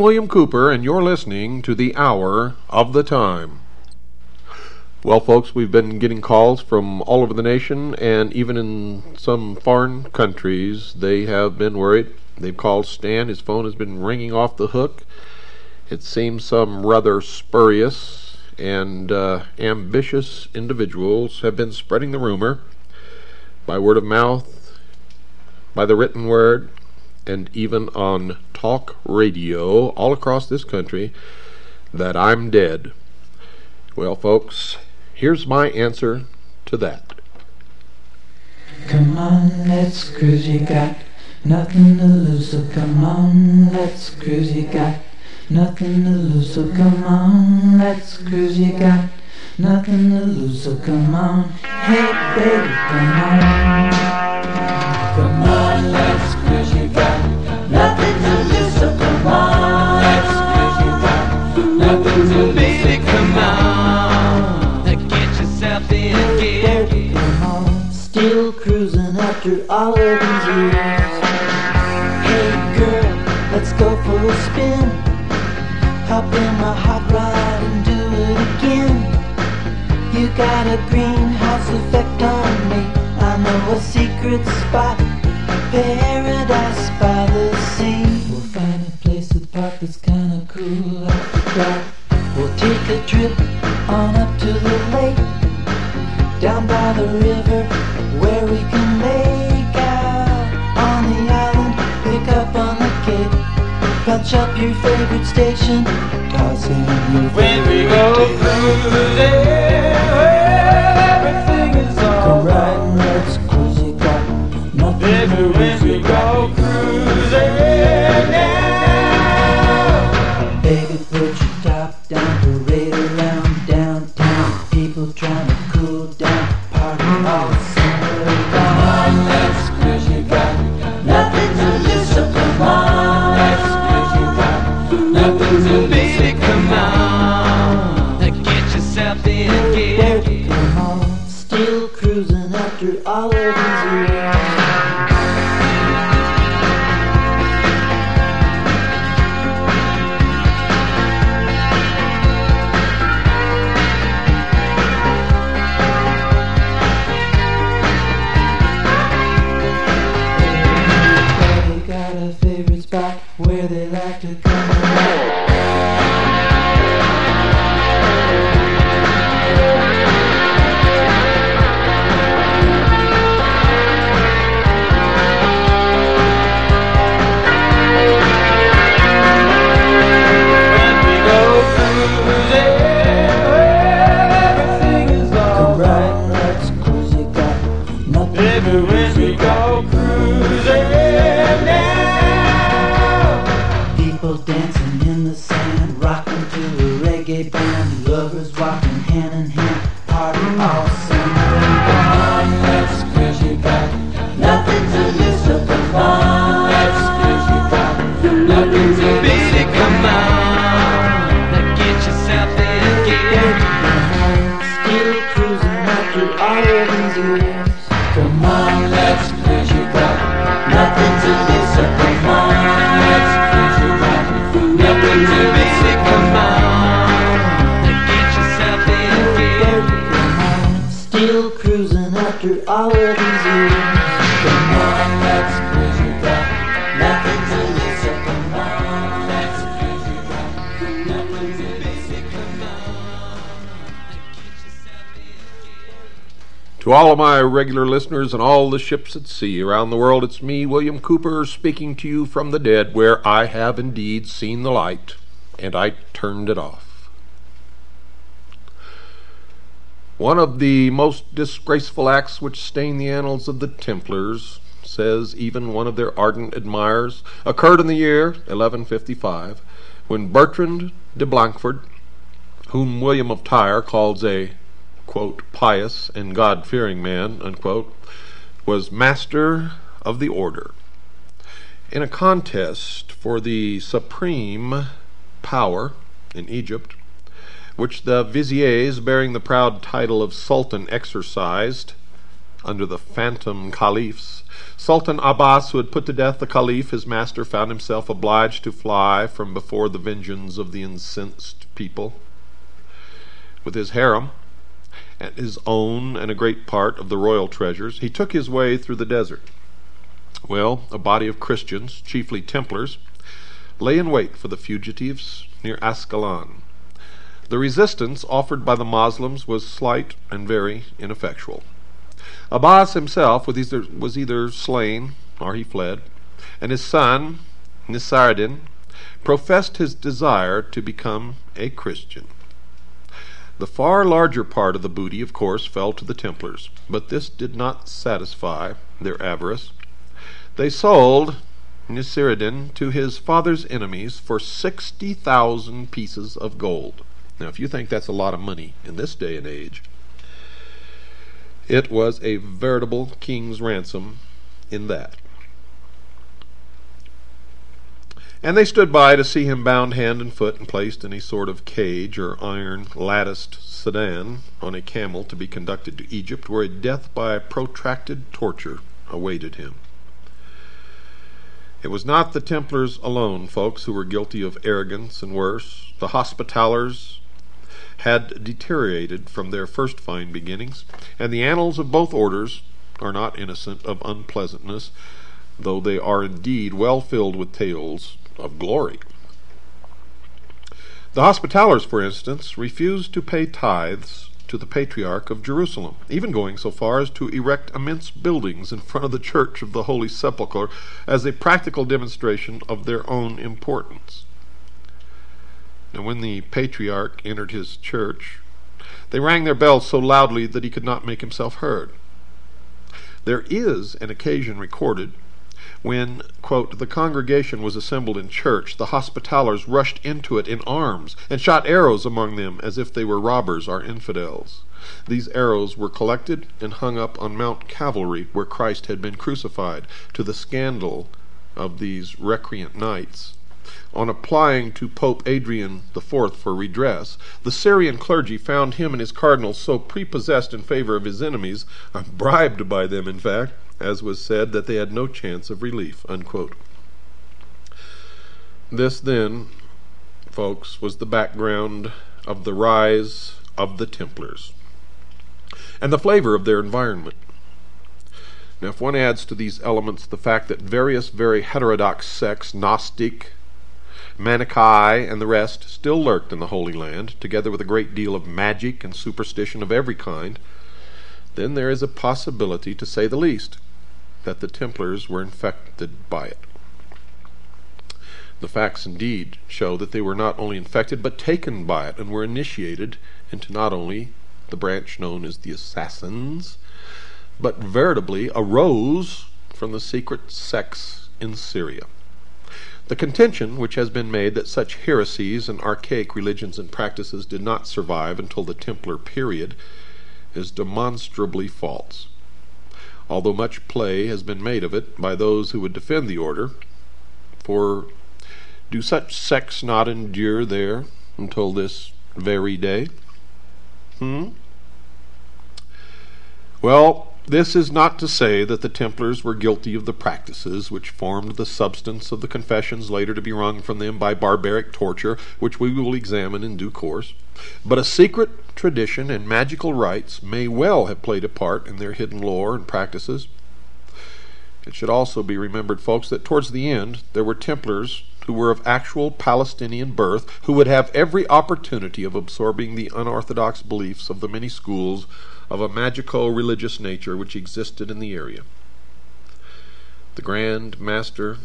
William Cooper, and you're listening to the Hour of the Time. Well, folks, we've been getting calls from all over the nation, and even in some foreign countries, they have been worried. They've called Stan. His phone has been ringing off the hook. It seems some rather spurious and uh, ambitious individuals have been spreading the rumor by word of mouth, by the written word, and even on talk radio all across this country that I'm dead. Well, folks, here's my answer to that. Come on, let's cruise, you got nothing to lose, so come on, let's cruise, you got nothing to lose, so come on, let's cruise, you got nothing to lose, so come on, hey baby, come on, come on, all of these years. Hey girl, let's go for a spin. Hop in my hot rod and do it again. You got a greenhouse effect on me. I know a secret spot, paradise by the sea. We'll find a place with park that's kinda cool dark. We'll take a trip on up to the lake, down by the river punch up your favorite station, toss in your When we favorite go cruising, regular listeners and all the ships at sea around the world, it's me, William Cooper, speaking to you from the dead, where I have indeed seen the light, and I turned it off. One of the most disgraceful acts which stain the annals of the Templars, says even one of their ardent admirers, occurred in the year 1155, when Bertrand de Blancfort, whom William of Tyre calls a quote, pious and God fearing man, unquote, was master of the order. In a contest for the supreme power in Egypt, which the viziers bearing the proud title of Sultan exercised under the phantom caliphs, Sultan Abbas, who had put to death the caliph, his master, found himself obliged to fly from before the vengeance of the incensed people. With his harem, his own and a great part of the royal treasures, he took his way through the desert. Well, a body of Christians, chiefly Templars, lay in wait for the fugitives near Ascalon. The resistance offered by the Moslems was slight and very ineffectual. Abbas himself was either, was either slain or he fled, and his son, Nasiruddin, professed his desire to become a Christian. The far larger part of the booty, of course, fell to the Templars, but this did not satisfy their avarice. They sold Nasiruddin to his father's enemies for sixty thousand pieces of gold. Now, if you think that's a lot of money in this day and age, it was a veritable king's ransom in that. And they stood by to see him bound hand and foot and placed in a sort of cage or iron latticed sedan on a camel to be conducted to Egypt, where a death by protracted torture awaited him. It was not the Templars alone, folks, who were guilty of arrogance and worse. The Hospitallers had deteriorated from their first fine beginnings, and the annals of both orders are not innocent of unpleasantness, though they are indeed well filled with tales of glory. The Hospitallers, for instance, refused to pay tithes to the Patriarch of Jerusalem, even going so far as to erect immense buildings in front of the Church of the Holy Sepulchre as a practical demonstration of their own importance. And when the Patriarch entered his church, they rang their bells so loudly that he could not make himself heard. There is an occasion recorded when, quote, the congregation was assembled in church, the Hospitallers rushed into it in arms, and shot arrows among them as if they were robbers or infidels. These arrows were collected and hung up on Mount Calvary, where Christ had been crucified, to the scandal of these recreant knights. On applying to Pope Adrian IV for redress, the Syrian clergy found him and his cardinals so prepossessed in favor of his enemies, bribed by them in fact, as was said, that they had no chance of relief. Unquote. This, then, folks, was the background of the rise of the Templars and the flavor of their environment. Now, if one adds to these elements the fact that various very heterodox sects, Gnostic, Manichae, and the rest, still lurked in the Holy Land, together with a great deal of magic and superstition of every kind, then there is a possibility, to say the least, that the Templars were infected by it. The facts indeed show that they were not only infected but taken by it and were initiated into not only the branch known as the Assassins, but veritably arose from the secret sects in Syria. The contention which has been made that such heresies and archaic religions and practices did not survive until the Templar period is demonstrably false although much play has been made of it by those who would defend the order. For do such sects not endure there until this very day? Hmm? Well, this is not to say that the Templars were guilty of the practices which formed the substance of the confessions later to be wrung from them by barbaric torture, which we will examine in due course. But a secret tradition and magical rites may well have played a part in their hidden lore and practices. It should also be remembered, folks, that towards the end there were Templars who were of actual Palestinian birth who would have every opportunity of absorbing the unorthodox beliefs of the many schools of a magico religious nature which existed in the area. The Grand Master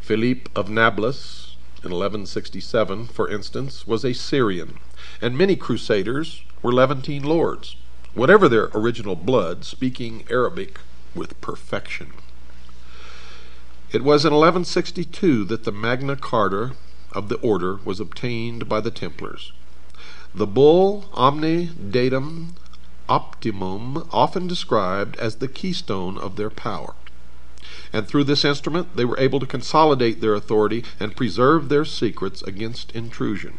Philippe of Nablus in 1167, for instance, was a Syrian, and many crusaders were Levantine lords, whatever their original blood, speaking Arabic with perfection. It was in 1162 that the Magna Carta of the order was obtained by the Templars. The bull Omne Datum Optimum often described as the keystone of their power. And through this instrument they were able to consolidate their authority and preserve their secrets against intrusion.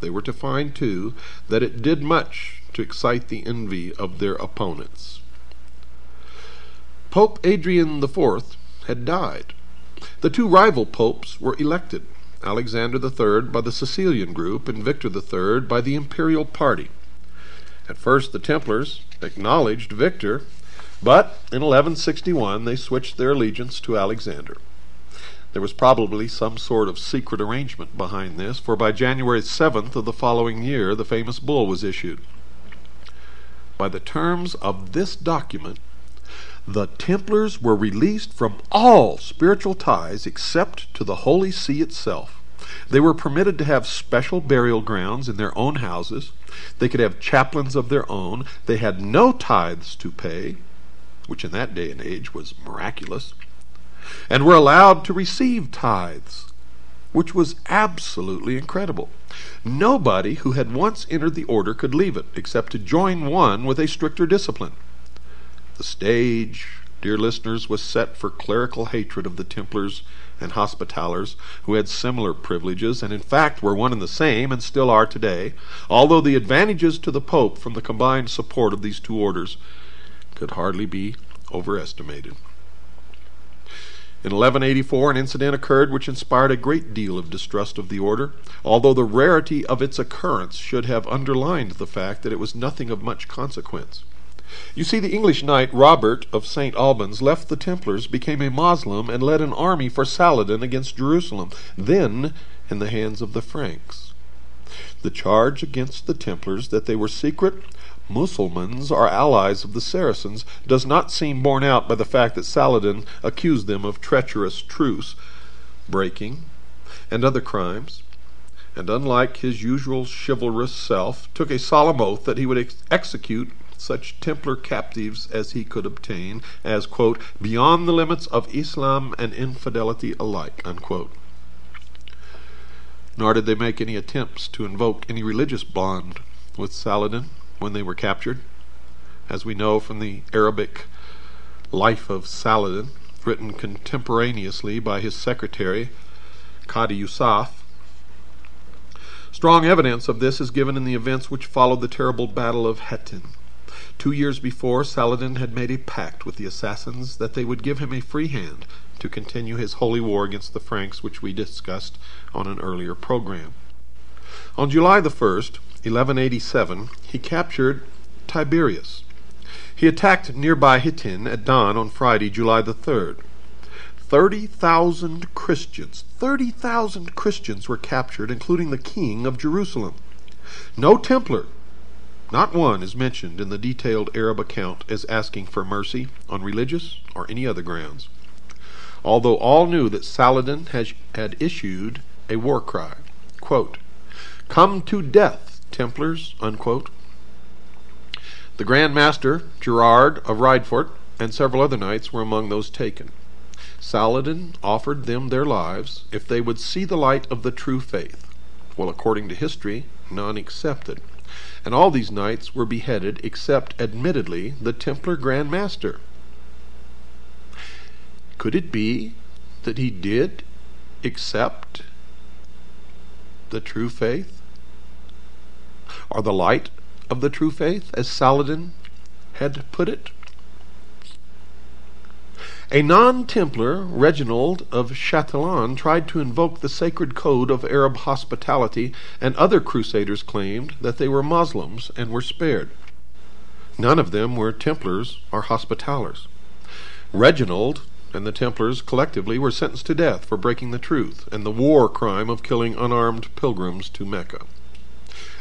They were to find, too, that it did much to excite the envy of their opponents. Pope Adrian IV had died. The two rival popes were elected Alexander III by the Sicilian group and Victor III by the imperial party. At first, the Templars acknowledged Victor, but in 1161 they switched their allegiance to Alexander. There was probably some sort of secret arrangement behind this, for by January 7th of the following year the famous bull was issued. By the terms of this document, the Templars were released from all spiritual ties except to the Holy See itself. They were permitted to have special burial grounds in their own houses. They could have chaplains of their own. They had no tithes to pay, which in that day and age was miraculous, and were allowed to receive tithes, which was absolutely incredible. Nobody who had once entered the order could leave it except to join one with a stricter discipline. The stage, dear listeners, was set for clerical hatred of the Templars and Hospitallers, who had similar privileges, and in fact were one and the same, and still are today, although the advantages to the Pope from the combined support of these two orders could hardly be overestimated. In 1184, an incident occurred which inspired a great deal of distrust of the order, although the rarity of its occurrence should have underlined the fact that it was nothing of much consequence. You see, the English knight Robert of St. Albans left the Templars, became a Moslem, and led an army for Saladin against Jerusalem, then in the hands of the Franks. The charge against the Templars that they were secret Mussulmans or allies of the Saracens does not seem borne out by the fact that Saladin accused them of treacherous truce breaking and other crimes, and unlike his usual chivalrous self, took a solemn oath that he would ex- execute such Templar captives as he could obtain, as, quote, beyond the limits of Islam and infidelity alike, unquote. Nor did they make any attempts to invoke any religious bond with Saladin when they were captured. As we know from the Arabic Life of Saladin, written contemporaneously by his secretary, Qadi Yusuf, Strong evidence of this is given in the events which followed the terrible Battle of Hattin. Two years before, Saladin had made a pact with the assassins that they would give him a free hand to continue his holy war against the Franks, which we discussed on an earlier program. On July the 1st, 1187, he captured Tiberias. He attacked nearby Hittin at dawn on Friday, July the 3rd. 30,000 Christians, 30,000 Christians were captured, including the king of Jerusalem. No Templar not one is mentioned in the detailed Arab account as asking for mercy on religious or any other grounds, although all knew that Saladin has, had issued a war cry, quote, Come to death, Templars, unquote. The Grand Master, Gerard of Ridefort, and several other knights were among those taken. Saladin offered them their lives if they would see the light of the true faith. Well, according to history, none accepted and all these knights were beheaded except, admittedly, the Templar Grand Master. Could it be that he did accept the true faith? Or the light of the true faith, as Saladin had put it? A non Templar, Reginald of Chatillon, tried to invoke the sacred code of Arab hospitality, and other crusaders claimed that they were Moslems and were spared. None of them were Templars or Hospitallers. Reginald and the Templars collectively were sentenced to death for breaking the truth and the war crime of killing unarmed pilgrims to Mecca.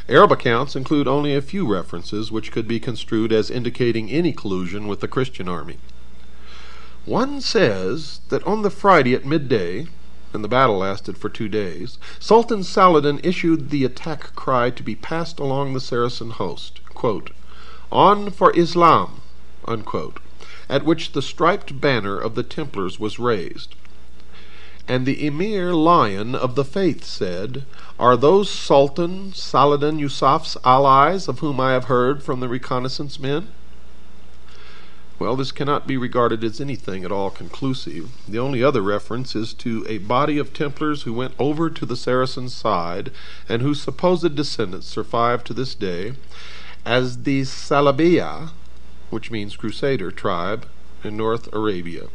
Arab accounts include only a few references which could be construed as indicating any collusion with the Christian army. One says that on the Friday at midday, and the battle lasted for two days, Sultan Saladin issued the attack cry to be passed along the Saracen host, quote, On for Islam, unquote, at which the striped banner of the Templars was raised. And the Emir Lion of the Faith said, Are those Sultan Saladin Yusuf's allies of whom I have heard from the reconnaissance men? Well, this cannot be regarded as anything at all conclusive. The only other reference is to a body of Templars who went over to the Saracen side, and whose supposed descendants survive to this day, as the Salabiya, which means Crusader tribe, in North Arabia.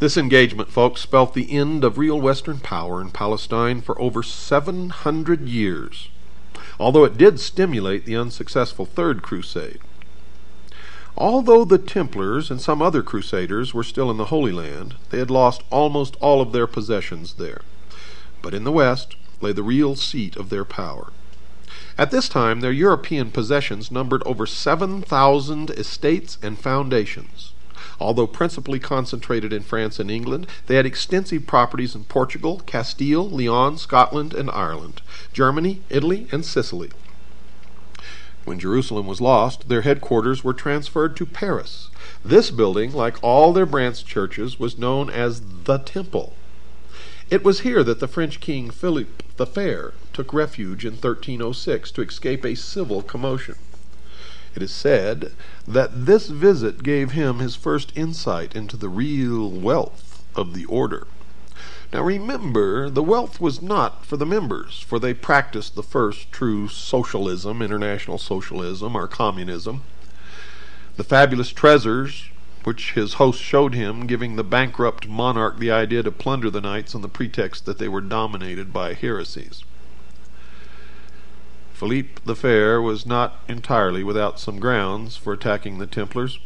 This engagement, folks, spelt the end of real Western power in Palestine for over 700 years, although it did stimulate the unsuccessful Third Crusade. Although the Templars and some other Crusaders were still in the Holy Land, they had lost almost all of their possessions there. But in the West lay the real seat of their power. At this time, their European possessions numbered over 7,000 estates and foundations. Although principally concentrated in France and England, they had extensive properties in Portugal, Castile, Leon, Scotland, and Ireland, Germany, Italy, and Sicily. When Jerusalem was lost, their headquarters were transferred to Paris. This building, like all their branch churches, was known as the Temple. It was here that the French king Philip the Fair took refuge in 1306 to escape a civil commotion. It is said that this visit gave him his first insight into the real wealth of the order. Now remember, the wealth was not for the members, for they practiced the first true socialism, international socialism, or communism. The fabulous treasures which his host showed him, giving the bankrupt monarch the idea to plunder the knights on the pretext that they were dominated by heresies. Philippe the Fair was not entirely without some grounds for attacking the Templars.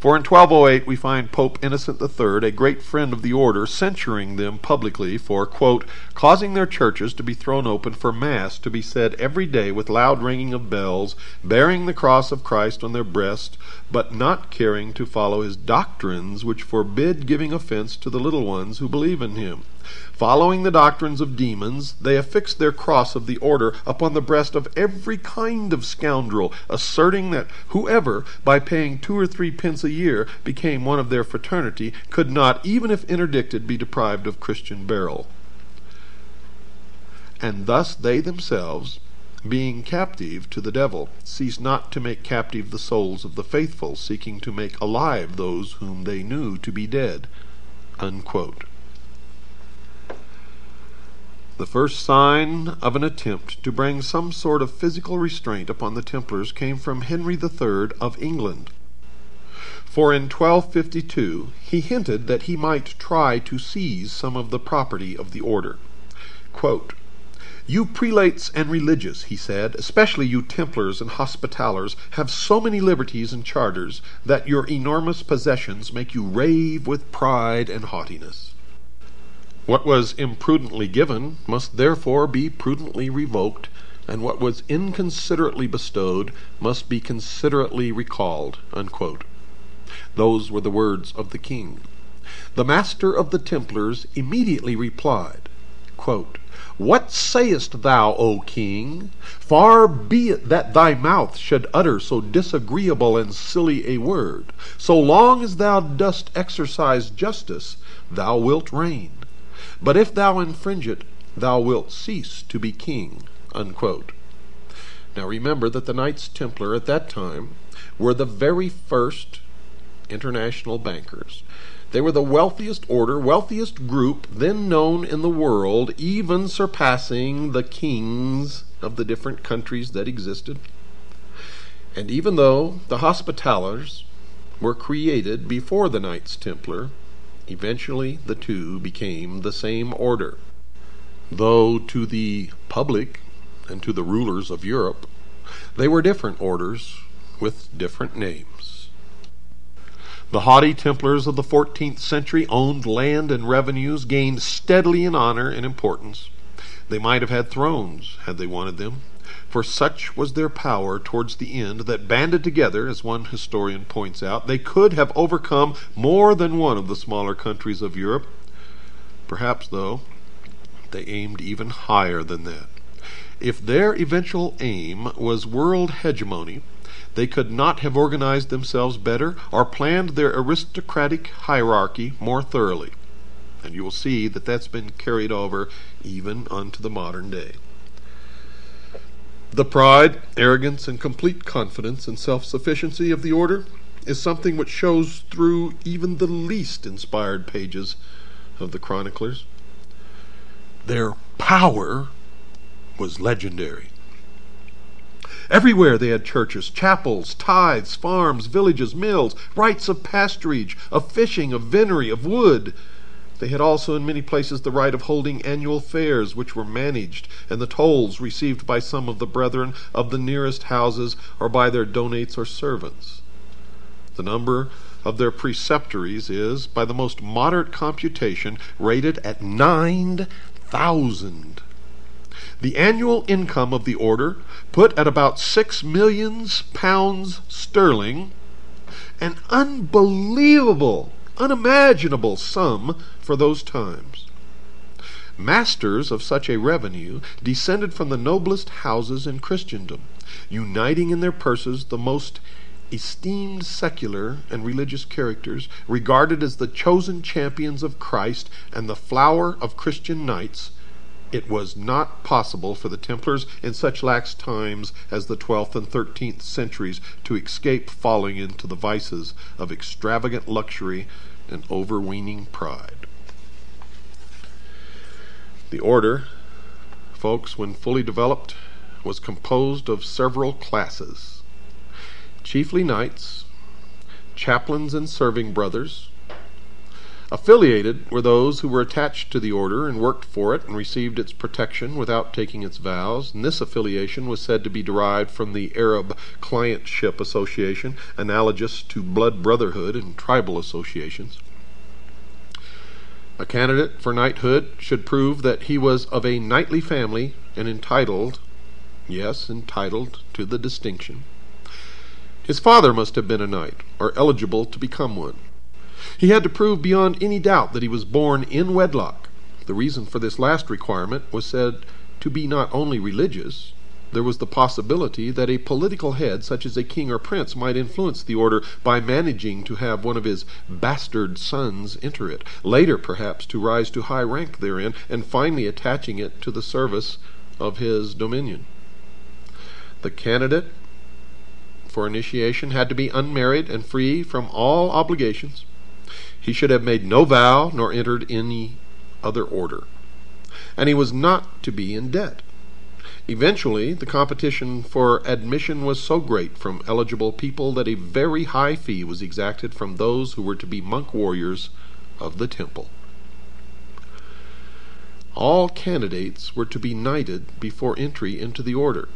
For in 1208 we find Pope Innocent III, a great friend of the order, censuring them publicly for, quote, causing their churches to be thrown open for Mass to be said every day with loud ringing of bells, bearing the cross of Christ on their breast, but not caring to follow his doctrines which forbid giving offense to the little ones who believe in him. Following the doctrines of demons, they affixed their cross of the order upon the breast of every kind of scoundrel, asserting that whoever, by paying two or three pence a year, became one of their fraternity, could not, even if interdicted, be deprived of Christian burial. And thus they themselves, being captive to the devil, ceased not to make captive the souls of the faithful, seeking to make alive those whom they knew to be dead. Unquote. The first sign of an attempt to bring some sort of physical restraint upon the Templars came from Henry III of England. For in 1252 he hinted that he might try to seize some of the property of the order. Quote, you prelates and religious, he said, especially you Templars and Hospitallers, have so many liberties and charters that your enormous possessions make you rave with pride and haughtiness. What was imprudently given must therefore be prudently revoked, and what was inconsiderately bestowed must be considerately recalled. Unquote. Those were the words of the king. The master of the Templars immediately replied, quote, What sayest thou, O king? Far be it that thy mouth should utter so disagreeable and silly a word. So long as thou dost exercise justice, thou wilt reign. But if thou infringe it, thou wilt cease to be king. Unquote. Now remember that the Knights Templar at that time were the very first international bankers. They were the wealthiest order, wealthiest group then known in the world, even surpassing the kings of the different countries that existed. And even though the Hospitallers were created before the Knights Templar, Eventually the two became the same order, though to the public and to the rulers of Europe they were different orders with different names. The haughty Templars of the 14th century owned land and revenues, gained steadily in honor and importance. They might have had thrones had they wanted them, for such was their power towards the end that, banded together, as one historian points out, they could have overcome more than one of the smaller countries of Europe. Perhaps, though, they aimed even higher than that. If their eventual aim was world hegemony, they could not have organized themselves better or planned their aristocratic hierarchy more thoroughly. And you will see that that's been carried over even unto the modern day. The pride, arrogance, and complete confidence and self sufficiency of the order is something which shows through even the least inspired pages of the chroniclers. Their power was legendary. Everywhere they had churches, chapels, tithes, farms, villages, mills, rights of pasturage, of fishing, of venery, of wood. They had also in many places the right of holding annual fairs, which were managed, and the tolls received by some of the brethren of the nearest houses or by their donates or servants. The number of their preceptories is, by the most moderate computation, rated at nine thousand. The annual income of the order, put at about six millions pounds sterling, an unbelievable, unimaginable sum for those times. Masters of such a revenue descended from the noblest houses in Christendom, uniting in their purses the most esteemed secular and religious characters, regarded as the chosen champions of Christ and the flower of Christian knights, it was not possible for the Templars in such lax times as the twelfth and thirteenth centuries to escape falling into the vices of extravagant luxury and overweening pride. The order, folks, when fully developed, was composed of several classes, chiefly knights, chaplains and serving brothers, Affiliated were those who were attached to the order and worked for it and received its protection without taking its vows, and this affiliation was said to be derived from the Arab clientship association, analogous to blood brotherhood and tribal associations. A candidate for knighthood should prove that he was of a knightly family and entitled, yes, entitled to the distinction. His father must have been a knight, or eligible to become one. He had to prove beyond any doubt that he was born in wedlock. The reason for this last requirement was said to be not only religious, there was the possibility that a political head, such as a king or prince, might influence the order by managing to have one of his bastard sons enter it, later perhaps to rise to high rank therein, and finally attaching it to the service of his dominion. The candidate for initiation had to be unmarried and free from all obligations. He should have made no vow nor entered any other order. And he was not to be in debt. Eventually, the competition for admission was so great from eligible people that a very high fee was exacted from those who were to be monk warriors of the temple. All candidates were to be knighted before entry into the order.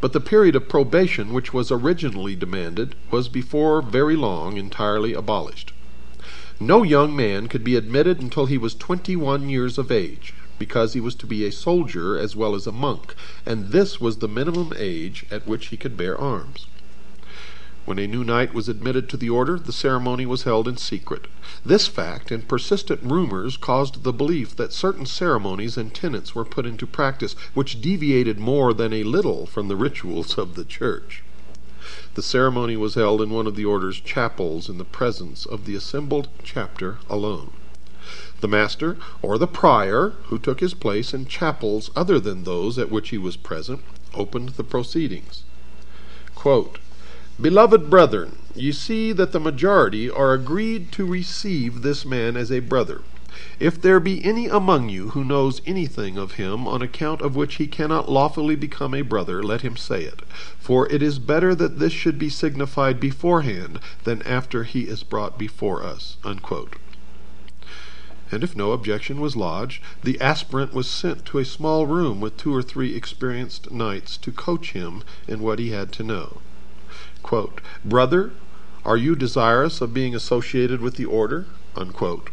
But the period of probation which was originally demanded was before very long entirely abolished. No young man could be admitted until he was twenty one years of age, because he was to be a soldier as well as a monk, and this was the minimum age at which he could bear arms. When a new knight was admitted to the order, the ceremony was held in secret. This fact and persistent rumors caused the belief that certain ceremonies and tenets were put into practice which deviated more than a little from the rituals of the church. The ceremony was held in one of the order's chapels in the presence of the assembled chapter alone. The master or the prior, who took his place in chapels other than those at which he was present, opened the proceedings. Quote, Beloved brethren, ye see that the majority are agreed to receive this man as a brother. If there be any among you who knows anything of him on account of which he cannot lawfully become a brother, let him say it. For it is better that this should be signified beforehand than after he is brought before us. Unquote. And if no objection was lodged, the aspirant was sent to a small room with two or three experienced knights to coach him in what he had to know. Quote, Brother, Are you desirous of being associated with the order? Unquote.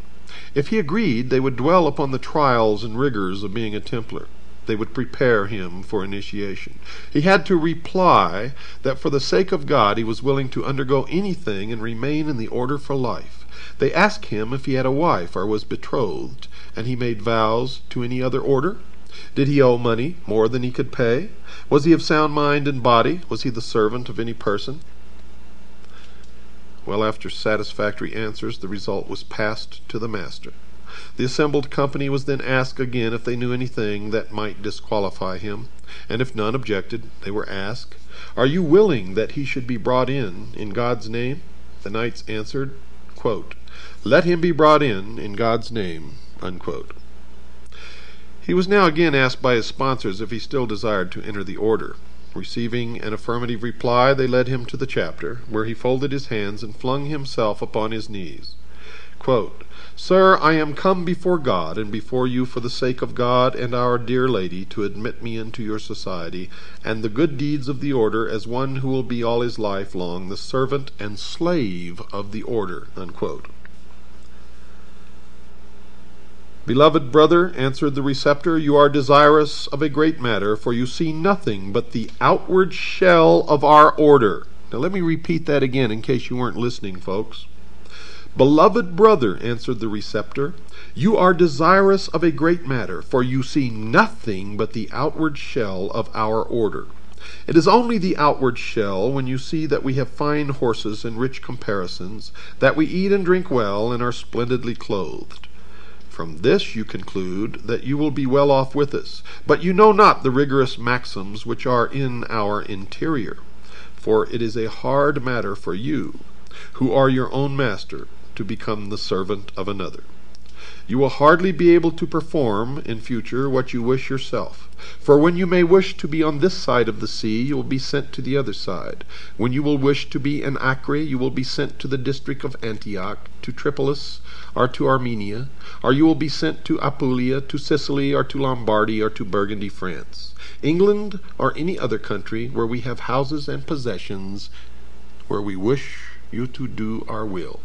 If he agreed, they would dwell upon the trials and rigors of being a Templar. They would prepare him for initiation. He had to reply that for the sake of God he was willing to undergo anything and remain in the order for life. They asked him if he had a wife or was betrothed, and he made vows to any other order. Did he owe money more than he could pay? Was he of sound mind and body? Was he the servant of any person? Well, after satisfactory answers, the result was passed to the master. The assembled company was then asked again if they knew anything that might disqualify him, and if none objected, they were asked, Are you willing that he should be brought in in God's name? The knights answered, quote, Let him be brought in in God's name. Unquote. He was now again asked by his sponsors if he still desired to enter the order. Receiving an affirmative reply, they led him to the chapter, where he folded his hands and flung himself upon his knees. Quote, Sir, I am come before God and before you for the sake of God and our dear Lady to admit me into your society and the good deeds of the order as one who will be all his life long the servant and slave of the order. Unquote. Beloved brother, answered the receptor, you are desirous of a great matter, for you see nothing but the outward shell of our order. Now let me repeat that again in case you weren't listening, folks. Beloved brother, answered the receptor, you are desirous of a great matter, for you see nothing but the outward shell of our order. It is only the outward shell when you see that we have fine horses and rich caparisons, that we eat and drink well and are splendidly clothed. From this you conclude that you will be well off with us, but you know not the rigorous maxims which are in our interior. For it is a hard matter for you, who are your own master, to become the servant of another. You will hardly be able to perform in future what you wish yourself. For when you may wish to be on this side of the sea, you will be sent to the other side. When you will wish to be in Acre, you will be sent to the district of Antioch, to Tripolis, or to Armenia, or you will be sent to Apulia, to Sicily, or to Lombardy, or to Burgundy, France, England, or any other country where we have houses and possessions, where we wish you to do our will.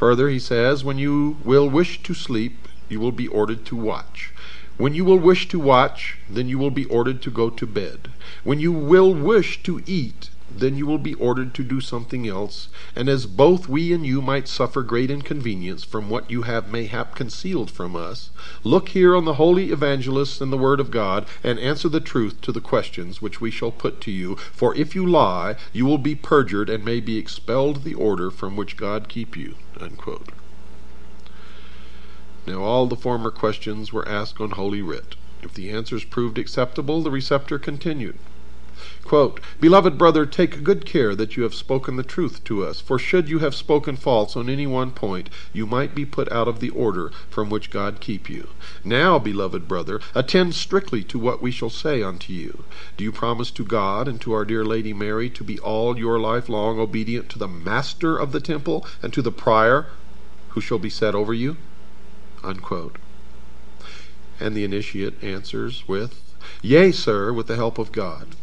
Further, he says, when you will wish to sleep, you will be ordered to watch. When you will wish to watch, then you will be ordered to go to bed. When you will wish to eat, then you will be ordered to do something else, and as both we and you might suffer great inconvenience from what you have mayhap concealed from us, look here on the holy evangelists and the word of God, and answer the truth to the questions which we shall put to you, for if you lie, you will be perjured and may be expelled the order from which God keep you. Unquote. Now all the former questions were asked on Holy Writ. If the answers proved acceptable, the receptor continued. Quote, Beloved brother, take good care that you have spoken the truth to us, for should you have spoken false on any one point, you might be put out of the order from which God keep you. Now, beloved brother, attend strictly to what we shall say unto you. Do you promise to God and to our dear Lady Mary to be all your life long obedient to the master of the temple and to the prior who shall be set over you? Unquote. And the initiate answers with, Yea, sir, with the help of God.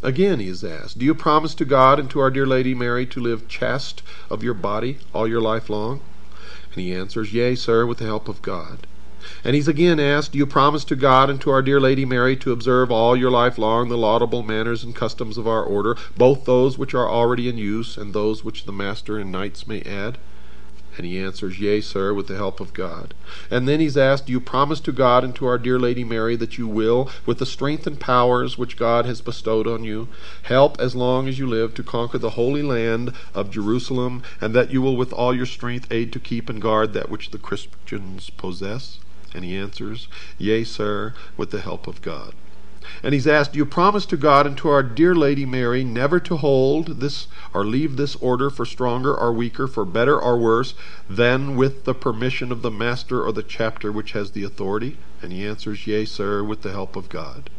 Again he is asked, Do you promise to God and to our dear Lady Mary to live chaste of your body all your life long? And he answers, Yea, sir, with the help of God. And he's again asked, Do you promise to God and to our dear Lady Mary to observe all your life long the laudable manners and customs of our order, both those which are already in use and those which the master and knights may add? And he answers, Yea, sir, with the help of God. And then he's asked, Do you promise to God and to our dear Lady Mary that you will, with the strength and powers which God has bestowed on you, help as long as you live to conquer the holy land of Jerusalem, and that you will with all your strength aid to keep and guard that which the Christians possess? And he answers, Yea, sir, with the help of God. And he's asked, you promise to God and to our dear Lady Mary never to hold this or leave this order for stronger or weaker, for better or worse, than with the permission of the master or the chapter which has the authority? And he answers, Yea, sir, with the help of God.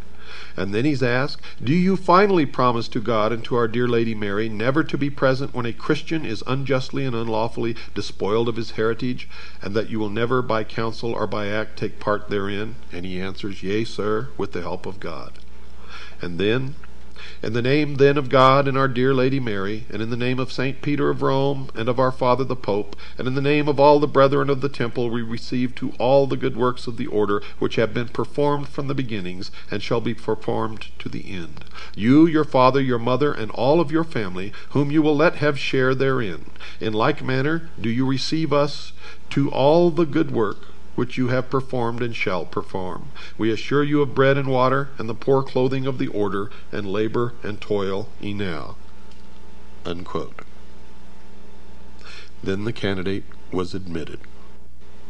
And then he's asked, Do you finally promise to God and to our dear Lady Mary never to be present when a Christian is unjustly and unlawfully despoiled of his heritage, and that you will never by counsel or by act take part therein? And he answers, Yea, sir, with the help of God. And then, In the name then of God and our dear Lady Mary, and in the name of Saint Peter of Rome, and of our Father the Pope, and in the name of all the brethren of the temple, we receive to all the good works of the order which have been performed from the beginnings, and shall be performed to the end. You, your father, your mother, and all of your family, whom you will let have share therein. In like manner do you receive us to all the good work which you have performed and shall perform. We assure you of bread and water, and the poor clothing of the order, and labor and toil enow. Unquote. Then the candidate was admitted.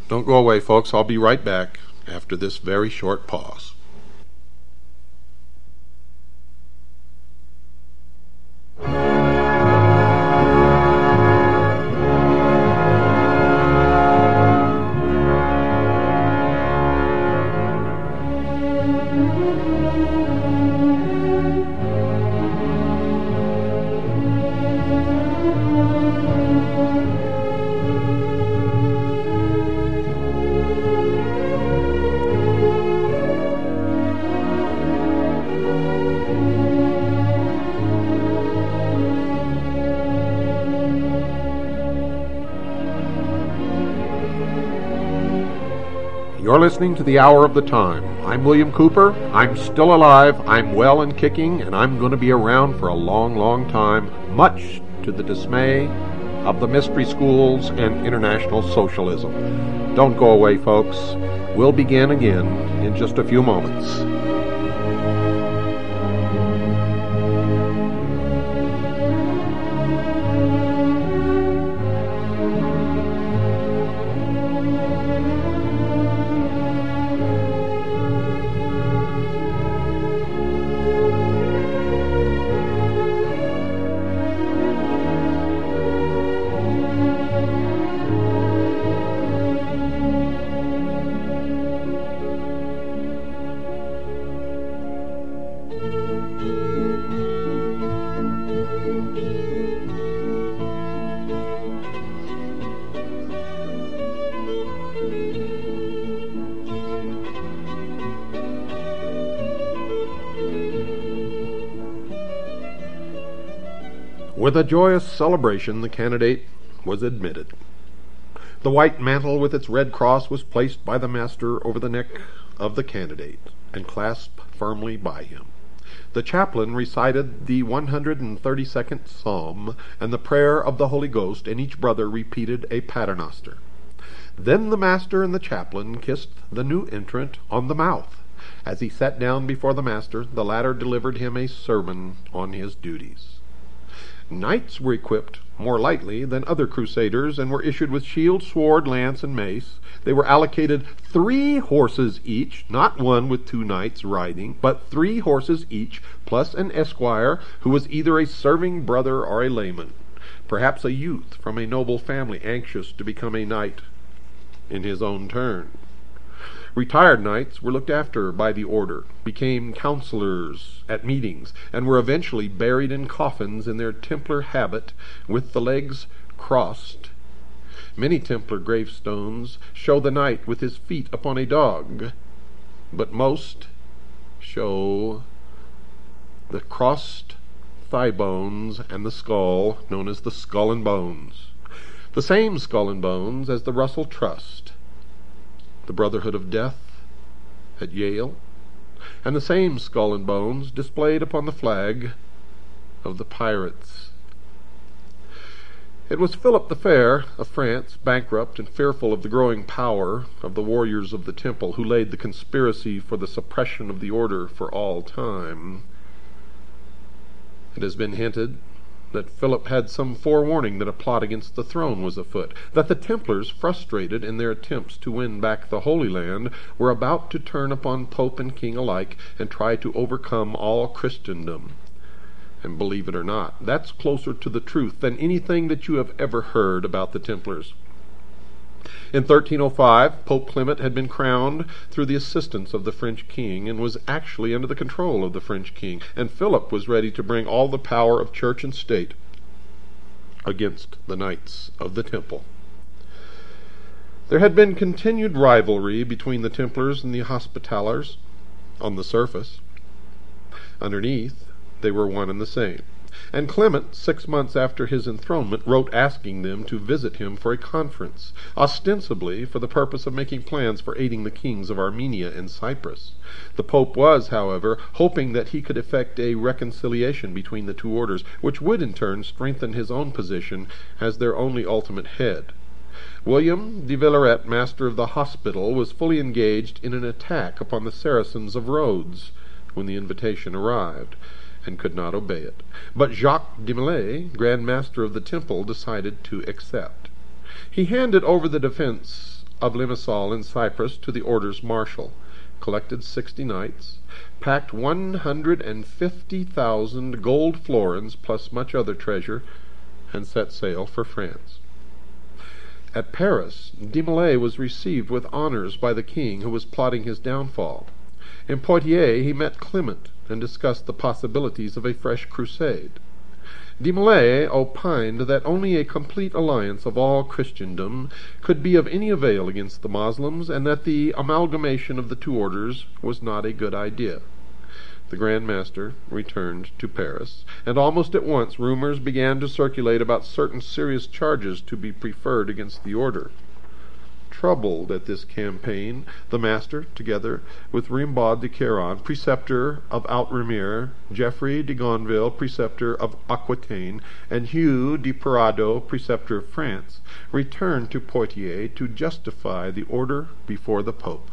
Don't go away, folks. I'll be right back after this very short pause. You're listening to the Hour of the Time. I'm William Cooper. I'm still alive. I'm well and kicking, and I'm going to be around for a long, long time, much to the dismay of the mystery schools and international socialism. Don't go away, folks. We'll begin again in just a few moments. With a joyous celebration, the candidate was admitted. The white mantle with its red cross was placed by the master over the neck of the candidate and clasped firmly by him. The chaplain recited the 132nd Psalm and the prayer of the Holy Ghost, and each brother repeated a paternoster. Then the master and the chaplain kissed the new entrant on the mouth. As he sat down before the master, the latter delivered him a sermon on his duties. Knights were equipped more lightly than other crusaders and were issued with shield, sword, lance, and mace. They were allocated three horses each, not one with two knights riding, but three horses each, plus an esquire who was either a serving brother or a layman, perhaps a youth from a noble family anxious to become a knight in his own turn. Retired knights were looked after by the order, became counselors at meetings, and were eventually buried in coffins in their Templar habit with the legs crossed. Many Templar gravestones show the knight with his feet upon a dog, but most show the crossed thigh bones and the skull, known as the skull and bones. The same skull and bones as the Russell Trust the Brotherhood of Death at Yale, and the same skull and bones displayed upon the flag of the pirates. It was Philip the Fair of France, bankrupt and fearful of the growing power of the warriors of the temple, who laid the conspiracy for the suppression of the order for all time. It has been hinted that Philip had some forewarning that a plot against the throne was afoot, that the Templars, frustrated in their attempts to win back the Holy Land, were about to turn upon Pope and King alike and try to overcome all Christendom. And believe it or not, that's closer to the truth than anything that you have ever heard about the Templars. In 1305, Pope Clement had been crowned through the assistance of the French king, and was actually under the control of the French king, and Philip was ready to bring all the power of church and state against the Knights of the Temple. There had been continued rivalry between the Templars and the Hospitallers on the surface. Underneath, they were one and the same. And Clement, six months after his enthronement, wrote asking them to visit him for a conference, ostensibly for the purpose of making plans for aiding the kings of Armenia and Cyprus. The Pope was, however, hoping that he could effect a reconciliation between the two orders, which would in turn strengthen his own position as their only ultimate head. William de Villaret, master of the hospital, was fully engaged in an attack upon the Saracens of Rhodes when the invitation arrived and could not obey it. But Jacques de Molay, Grand Master of the Temple, decided to accept. He handed over the defense of Limassol in Cyprus to the orders marshal, collected sixty knights, packed one hundred and fifty thousand gold florins plus much other treasure, and set sail for France. At Paris, de Molay was received with honors by the king who was plotting his downfall. In Poitiers he met Clement and discussed the possibilities of a fresh crusade. De Molay opined that only a complete alliance of all Christendom could be of any avail against the Moslems, and that the amalgamation of the two orders was not a good idea. The Grand Master returned to Paris, and almost at once rumors began to circulate about certain serious charges to be preferred against the order troubled at this campaign, the master, together with Rimbaud de Queyron, preceptor of Outremer, Geoffrey de Gonville, preceptor of Aquitaine, and Hugh de Piraudot, preceptor of France, returned to Poitiers to justify the order before the Pope.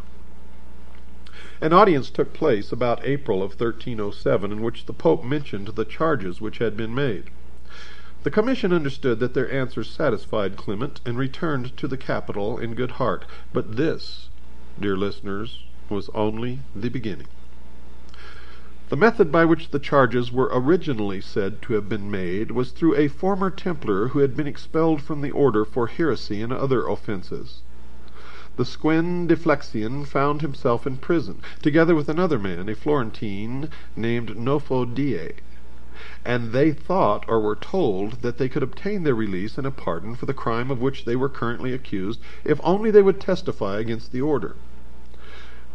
An audience took place about April of 1307, in which the Pope mentioned the charges which had been made. The commission understood that their answers satisfied Clement, and returned to the capital in good heart. But this, dear listeners, was only the beginning. The method by which the charges were originally said to have been made was through a former Templar who had been expelled from the order for heresy and other offences. The Squin de Flexian found himself in prison, together with another man, a Florentine named Noffo Dei and they thought or were told that they could obtain their release and a pardon for the crime of which they were currently accused if only they would testify against the order.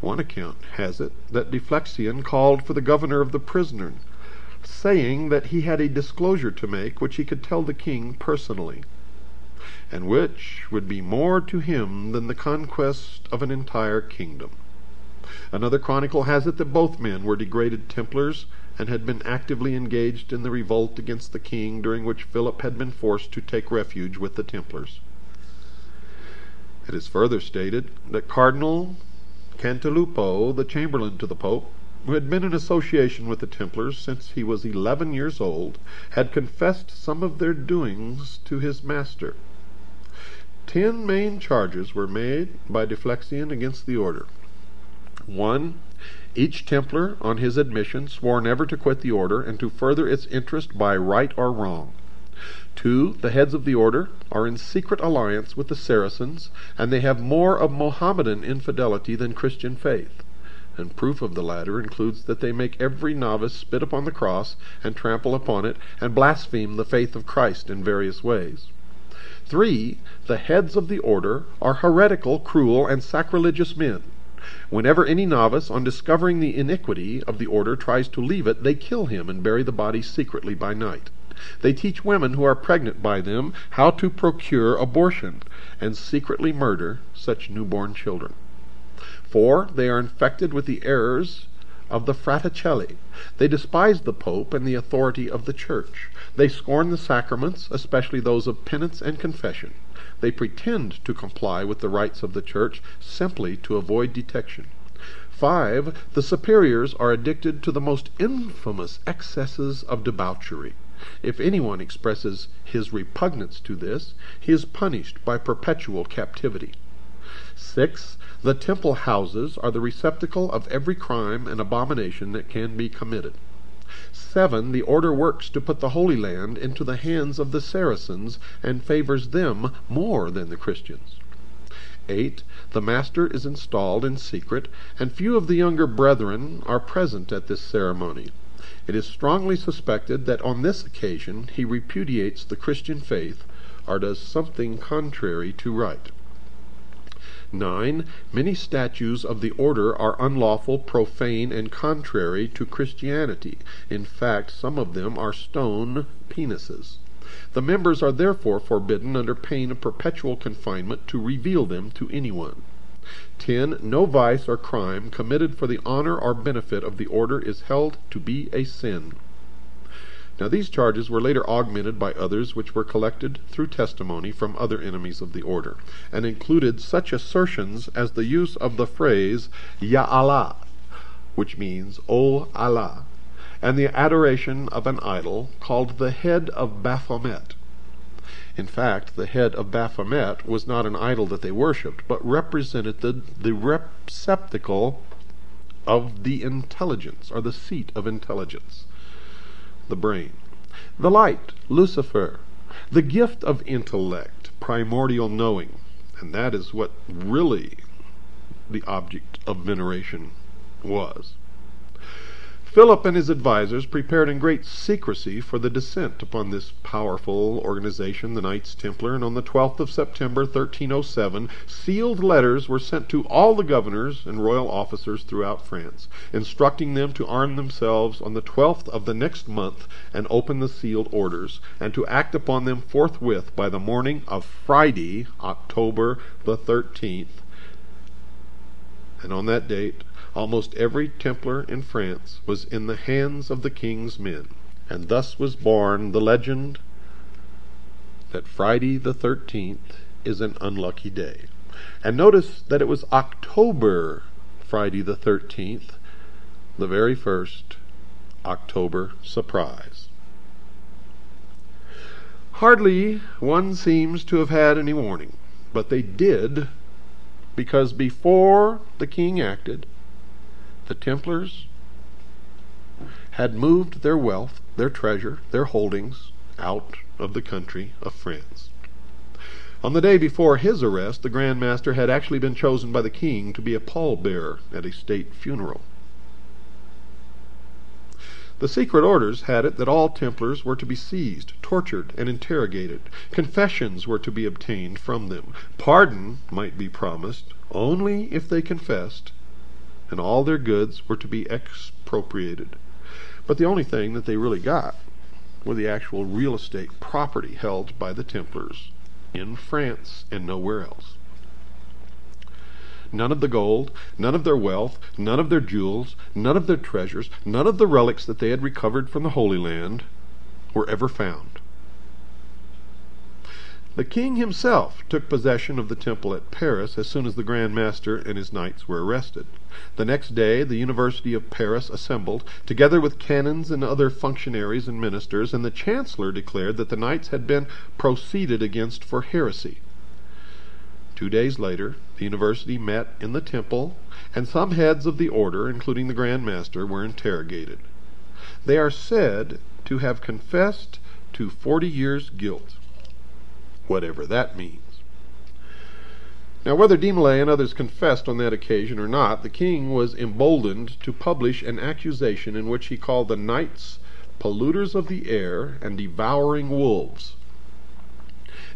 One account has it that De Flexian called for the governor of the prison, saying that he had a disclosure to make which he could tell the king personally, and which would be more to him than the conquest of an entire kingdom. Another chronicle has it that both men were degraded Templars and had been actively engaged in the revolt against the king during which Philip had been forced to take refuge with the Templars. It is further stated that Cardinal Cantilupo, the chamberlain to the Pope, who had been in association with the Templars since he was eleven years old, had confessed some of their doings to his master. Ten main charges were made by De Flexian against the order. One each Templar, on his admission, swore never to quit the order, and to further its interest by right or wrong. Two, the heads of the order are in secret alliance with the Saracens, and they have more of Mohammedan infidelity than Christian faith. And proof of the latter includes that they make every novice spit upon the cross, and trample upon it, and blaspheme the faith of Christ in various ways. Three, the heads of the order are heretical, cruel, and sacrilegious men. Whenever any novice, on discovering the iniquity of the order, tries to leave it, they kill him and bury the body secretly by night. They teach women who are pregnant by them how to procure abortion, and secretly murder such newborn children. Four, they are infected with the errors of the Fraticelli. They despise the Pope and the authority of the Church. They scorn the sacraments, especially those of penance and confession. They pretend to comply with the rites of the Church simply to avoid detection. 5. The superiors are addicted to the most infamous excesses of debauchery. If anyone expresses his repugnance to this, he is punished by perpetual captivity. 6. The temple houses are the receptacle of every crime and abomination that can be committed. 7. The order works to put the Holy Land into the hands of the Saracens, and favors them more than the Christians. 8. The Master is installed in secret, and few of the younger brethren are present at this ceremony. It is strongly suspected that on this occasion he repudiates the Christian faith, or does something contrary to right. 9. Many statues of the order are unlawful, profane, and contrary to Christianity. In fact, some of them are stone penises. The members are therefore forbidden under pain of perpetual confinement to reveal them to anyone. 10. No vice or crime committed for the honor or benefit of the order is held to be a sin. Now these charges were later augmented by others which were collected through testimony from other enemies of the order, and included such assertions as the use of the phrase Ya Allah, which means O Allah, and the adoration of an idol called the head of Baphomet. In fact, the head of Baphomet was not an idol that they worshipped, but represented the, the receptacle of the intelligence, or the seat of intelligence the brain. The light, Lucifer, the gift of intellect, primordial knowing, and that is what really the object of veneration was. Philip and his advisers prepared in great secrecy for the descent upon this powerful organization, the Knights Templar, and on the 12th of September, 1307, sealed letters were sent to all the governors and royal officers throughout France, instructing them to arm themselves on the 12th of the next month and open the sealed orders, and to act upon them forthwith by the morning of Friday, October the 13th. And on that date, almost every Templar in France was in the hands of the king's men. And thus was born the legend that Friday the 13th is an unlucky day. And notice that it was October Friday the 13th, the very first October surprise. Hardly one seems to have had any warning, but they did, because before the king acted, the Templars had moved their wealth, their treasure, their holdings out of the country of France. On the day before his arrest, the Grand Master had actually been chosen by the king to be a pallbearer at a state funeral. The secret orders had it that all Templars were to be seized, tortured, and interrogated. Confessions were to be obtained from them. Pardon might be promised only if they confessed and all their goods were to be expropriated. But the only thing that they really got were the actual real estate property held by the Templars in France and nowhere else. None of the gold, none of their wealth, none of their jewels, none of their treasures, none of the relics that they had recovered from the Holy Land were ever found. The king himself took possession of the temple at Paris as soon as the Grand Master and his knights were arrested. The next day the University of Paris assembled, together with canons and other functionaries and ministers, and the chancellor declared that the knights had been proceeded against for heresy. Two days later the university met in the temple, and some heads of the order, including the Grand Master, were interrogated. They are said to have confessed to forty years' guilt whatever that means. Now, whether de Molay and others confessed on that occasion or not, the king was emboldened to publish an accusation in which he called the knights polluters of the air and devouring wolves.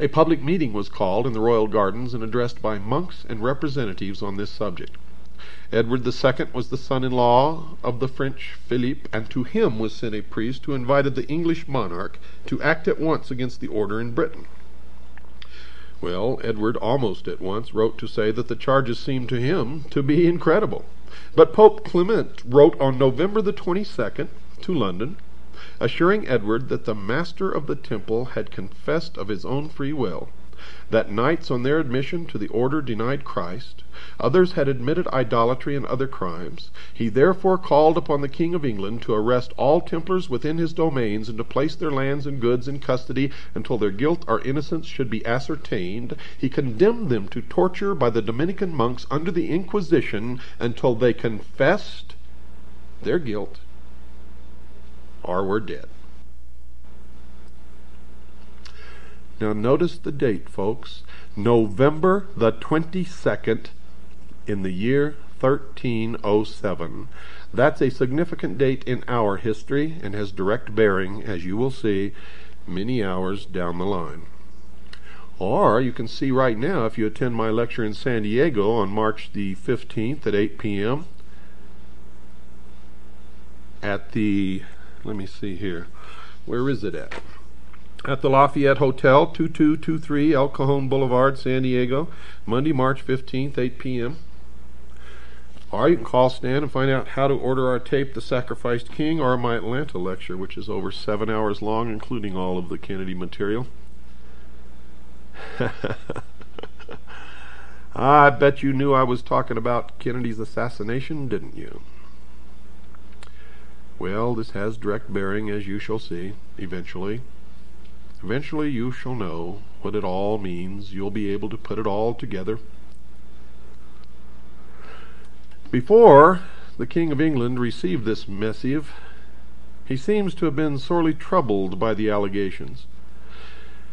A public meeting was called in the royal gardens and addressed by monks and representatives on this subject. Edward II was the son-in-law of the French Philippe, and to him was sent a priest who invited the English monarch to act at once against the order in Britain. Well, Edward almost at once wrote to say that the charges seemed to him to be incredible. But Pope Clement wrote on November the 22nd to London, assuring Edward that the Master of the Temple had confessed of his own free will that knights on their admission to the order denied Christ, others had admitted idolatry and other crimes. He therefore called upon the King of England to arrest all Templars within his domains and to place their lands and goods in custody until their guilt or innocence should be ascertained. He condemned them to torture by the Dominican monks under the Inquisition until they confessed their guilt or were dead. Now notice the date, folks. November the 22nd in the year 1307. That's a significant date in our history and has direct bearing, as you will see, many hours down the line. Or you can see right now if you attend my lecture in San Diego on March the 15th at 8 p.m. at the, let me see here, where is it at? At the Lafayette Hotel, 2223 El Cajon Boulevard, San Diego, Monday, March 15th, 8 p.m. Or you can call Stan and find out how to order our tape, The Sacrificed King, or my Atlanta lecture, which is over seven hours long, including all of the Kennedy material. I bet you knew I was talking about Kennedy's assassination, didn't you? Well, this has direct bearing, as you shall see, eventually. Eventually you shall know what it all means. You'll be able to put it all together. Before the King of England received this missive, he seems to have been sorely troubled by the allegations.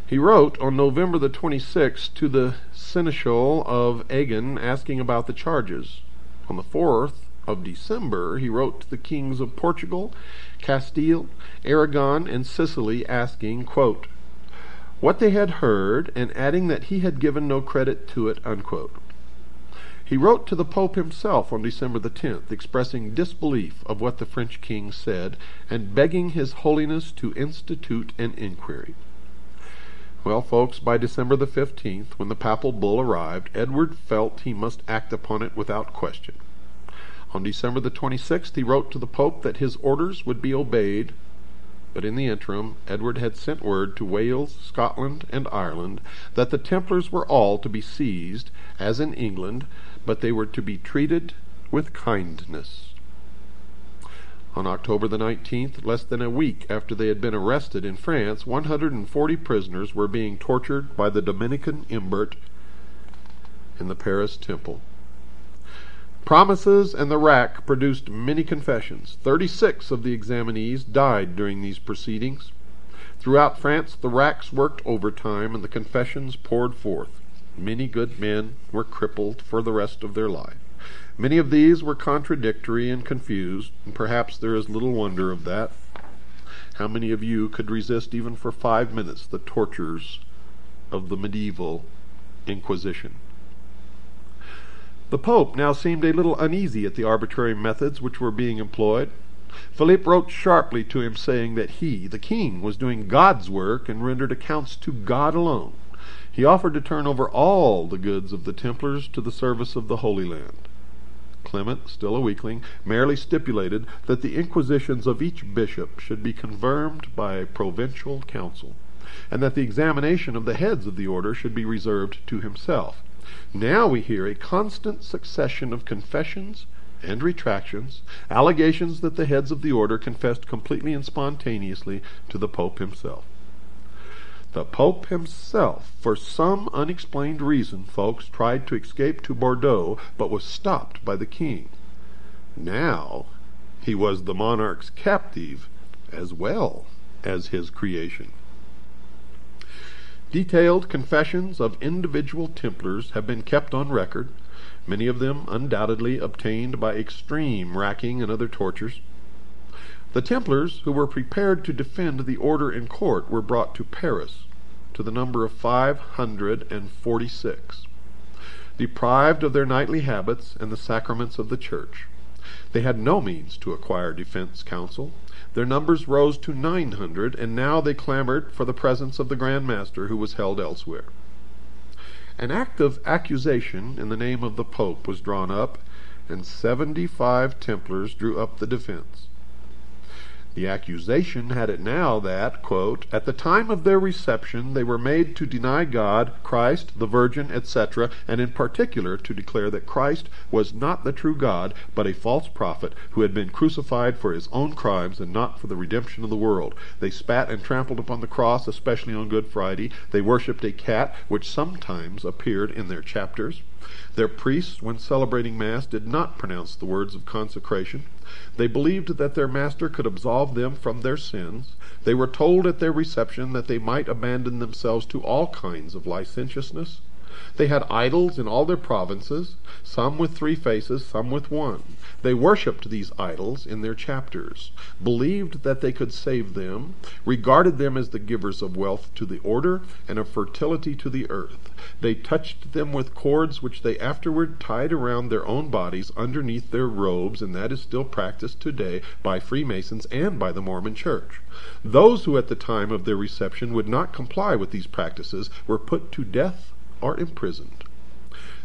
He wrote on November the 26th to the Seneschal of Agen asking about the charges. On the 4th of December, he wrote to the kings of Portugal, Castile, Aragon, and Sicily asking, quote, what they had heard and adding that he had given no credit to it, unquote. He wrote to the Pope himself on December the 10th, expressing disbelief of what the French king said and begging His Holiness to institute an inquiry. Well, folks, by December the 15th, when the papal bull arrived, Edward felt he must act upon it without question. On December the 26th, he wrote to the Pope that his orders would be obeyed, but in the interim, Edward had sent word to Wales, Scotland, and Ireland that the Templars were all to be seized, as in England, but they were to be treated with kindness. On October the 19th, less than a week after they had been arrested in France, 140 prisoners were being tortured by the Dominican Imbert in the Paris Temple. Promises and the rack produced many confessions. Thirty-six of the examinees died during these proceedings. Throughout France, the racks worked overtime and the confessions poured forth. Many good men were crippled for the rest of their life. Many of these were contradictory and confused, and perhaps there is little wonder of that. How many of you could resist even for five minutes the tortures of the medieval Inquisition? The Pope now seemed a little uneasy at the arbitrary methods which were being employed. Philip wrote sharply to him, saying that he, the king, was doing God's work and rendered accounts to God alone. He offered to turn over all the goods of the Templars to the service of the Holy Land. Clement, still a weakling, merely stipulated that the inquisitions of each bishop should be confirmed by a provincial council, and that the examination of the heads of the order should be reserved to himself. Now we hear a constant succession of confessions and retractions, allegations that the heads of the order confessed completely and spontaneously to the Pope himself. The Pope himself, for some unexplained reason, folks, tried to escape to Bordeaux, but was stopped by the king. Now he was the monarch's captive as well as his creation. Detailed confessions of individual Templars have been kept on record, many of them undoubtedly obtained by extreme racking and other tortures. The Templars who were prepared to defend the order in court were brought to Paris, to the number of five hundred and forty-six, deprived of their knightly habits and the sacraments of the Church. They had no means to acquire defense counsel. Their numbers rose to nine hundred, and now they clamored for the presence of the Grand Master, who was held elsewhere. An act of accusation in the name of the Pope was drawn up, and seventy-five Templars drew up the defense. The accusation had it now that, quote, at the time of their reception they were made to deny God, Christ, the Virgin, etc., and in particular to declare that Christ was not the true God, but a false prophet who had been crucified for his own crimes and not for the redemption of the world. They spat and trampled upon the cross, especially on Good Friday. They worshipped a cat, which sometimes appeared in their chapters. Their priests, when celebrating Mass, did not pronounce the words of consecration. They believed that their Master could absolve them from their sins. They were told at their reception that they might abandon themselves to all kinds of licentiousness. They had idols in all their provinces, some with three faces, some with one. They worshipped these idols in their chapters, believed that they could save them, regarded them as the givers of wealth to the order and of fertility to the earth. They touched them with cords which they afterward tied around their own bodies underneath their robes, and that is still practiced today by Freemasons and by the Mormon Church. Those who at the time of their reception would not comply with these practices were put to death or imprisoned.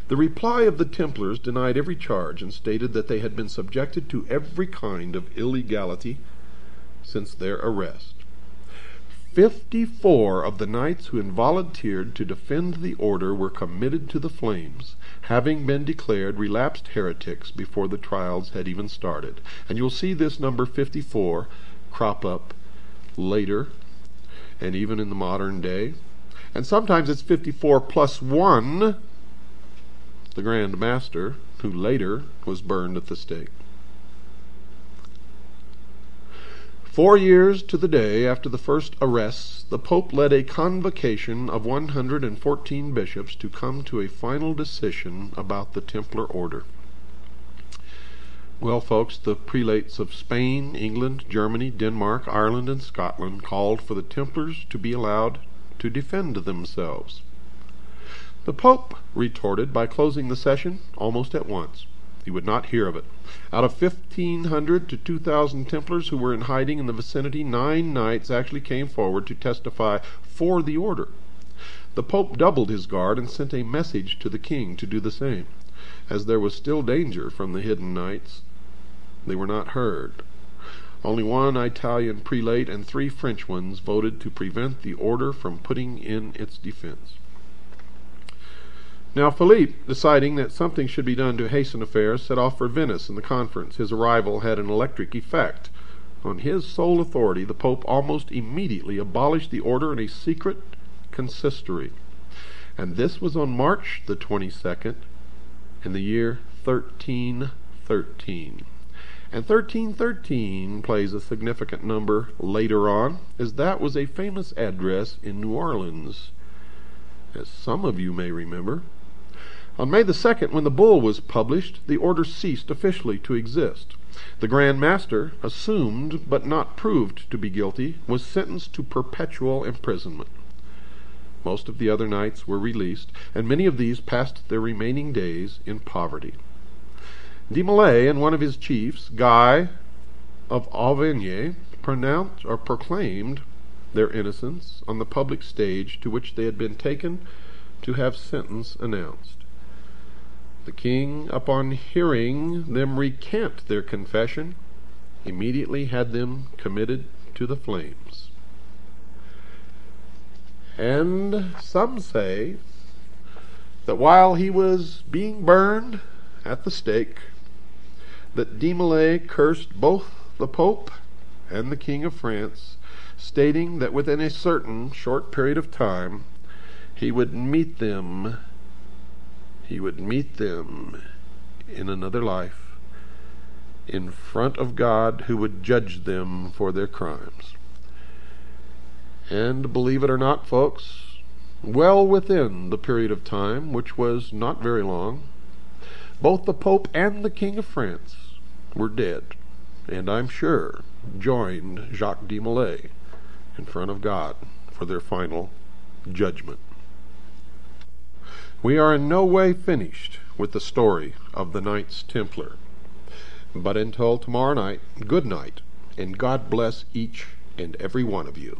The reply of the Templars denied every charge and stated that they had been subjected to every kind of illegality since their arrest. Fifty-four of the knights who had volunteered to defend the order were committed to the flames, having been declared relapsed heretics before the trials had even started. And you'll see this number 54 crop up later and even in the modern day. And sometimes it's 54 plus 1, the Grand Master, who later was burned at the stake. Four years to the day after the first arrests, the Pope led a convocation of 114 bishops to come to a final decision about the Templar order. Well, folks, the prelates of Spain, England, Germany, Denmark, Ireland, and Scotland called for the Templars to be allowed to defend themselves. The Pope retorted by closing the session almost at once. He would not hear of it. Out of 1,500 to 2,000 Templars who were in hiding in the vicinity, nine knights actually came forward to testify for the order. The Pope doubled his guard and sent a message to the king to do the same. As there was still danger from the hidden knights, they were not heard. Only one Italian prelate and three French ones voted to prevent the order from putting in its defense. Now Philippe, deciding that something should be done to hasten affairs, set off for Venice in the conference. His arrival had an electric effect. On his sole authority, the Pope almost immediately abolished the order in a secret consistory. And this was on March the 22nd in the year 1313. And 1313 plays a significant number later on, as that was a famous address in New Orleans, as some of you may remember. On May the 2nd, when the bull was published, the order ceased officially to exist. The Grand Master, assumed but not proved to be guilty, was sentenced to perpetual imprisonment. Most of the other knights were released, and many of these passed their remaining days in poverty. De Molay and one of his chiefs, Guy of Auvergne, pronounced or proclaimed their innocence on the public stage to which they had been taken to have sentence announced. The king, upon hearing them recant their confession, immediately had them committed to the flames. And some say that while he was being burned at the stake, that De Molay cursed both the Pope and the King of France, stating that within a certain short period of time he would meet them he would meet them in another life in front of God who would judge them for their crimes. And believe it or not, folks, well within the period of time, which was not very long, both the Pope and the King of France were dead, and I'm sure joined Jacques de Molay in front of God for their final judgment. We are in no way finished with the story of the Knights Templar. But until tomorrow night, good night, and God bless each and every one of you.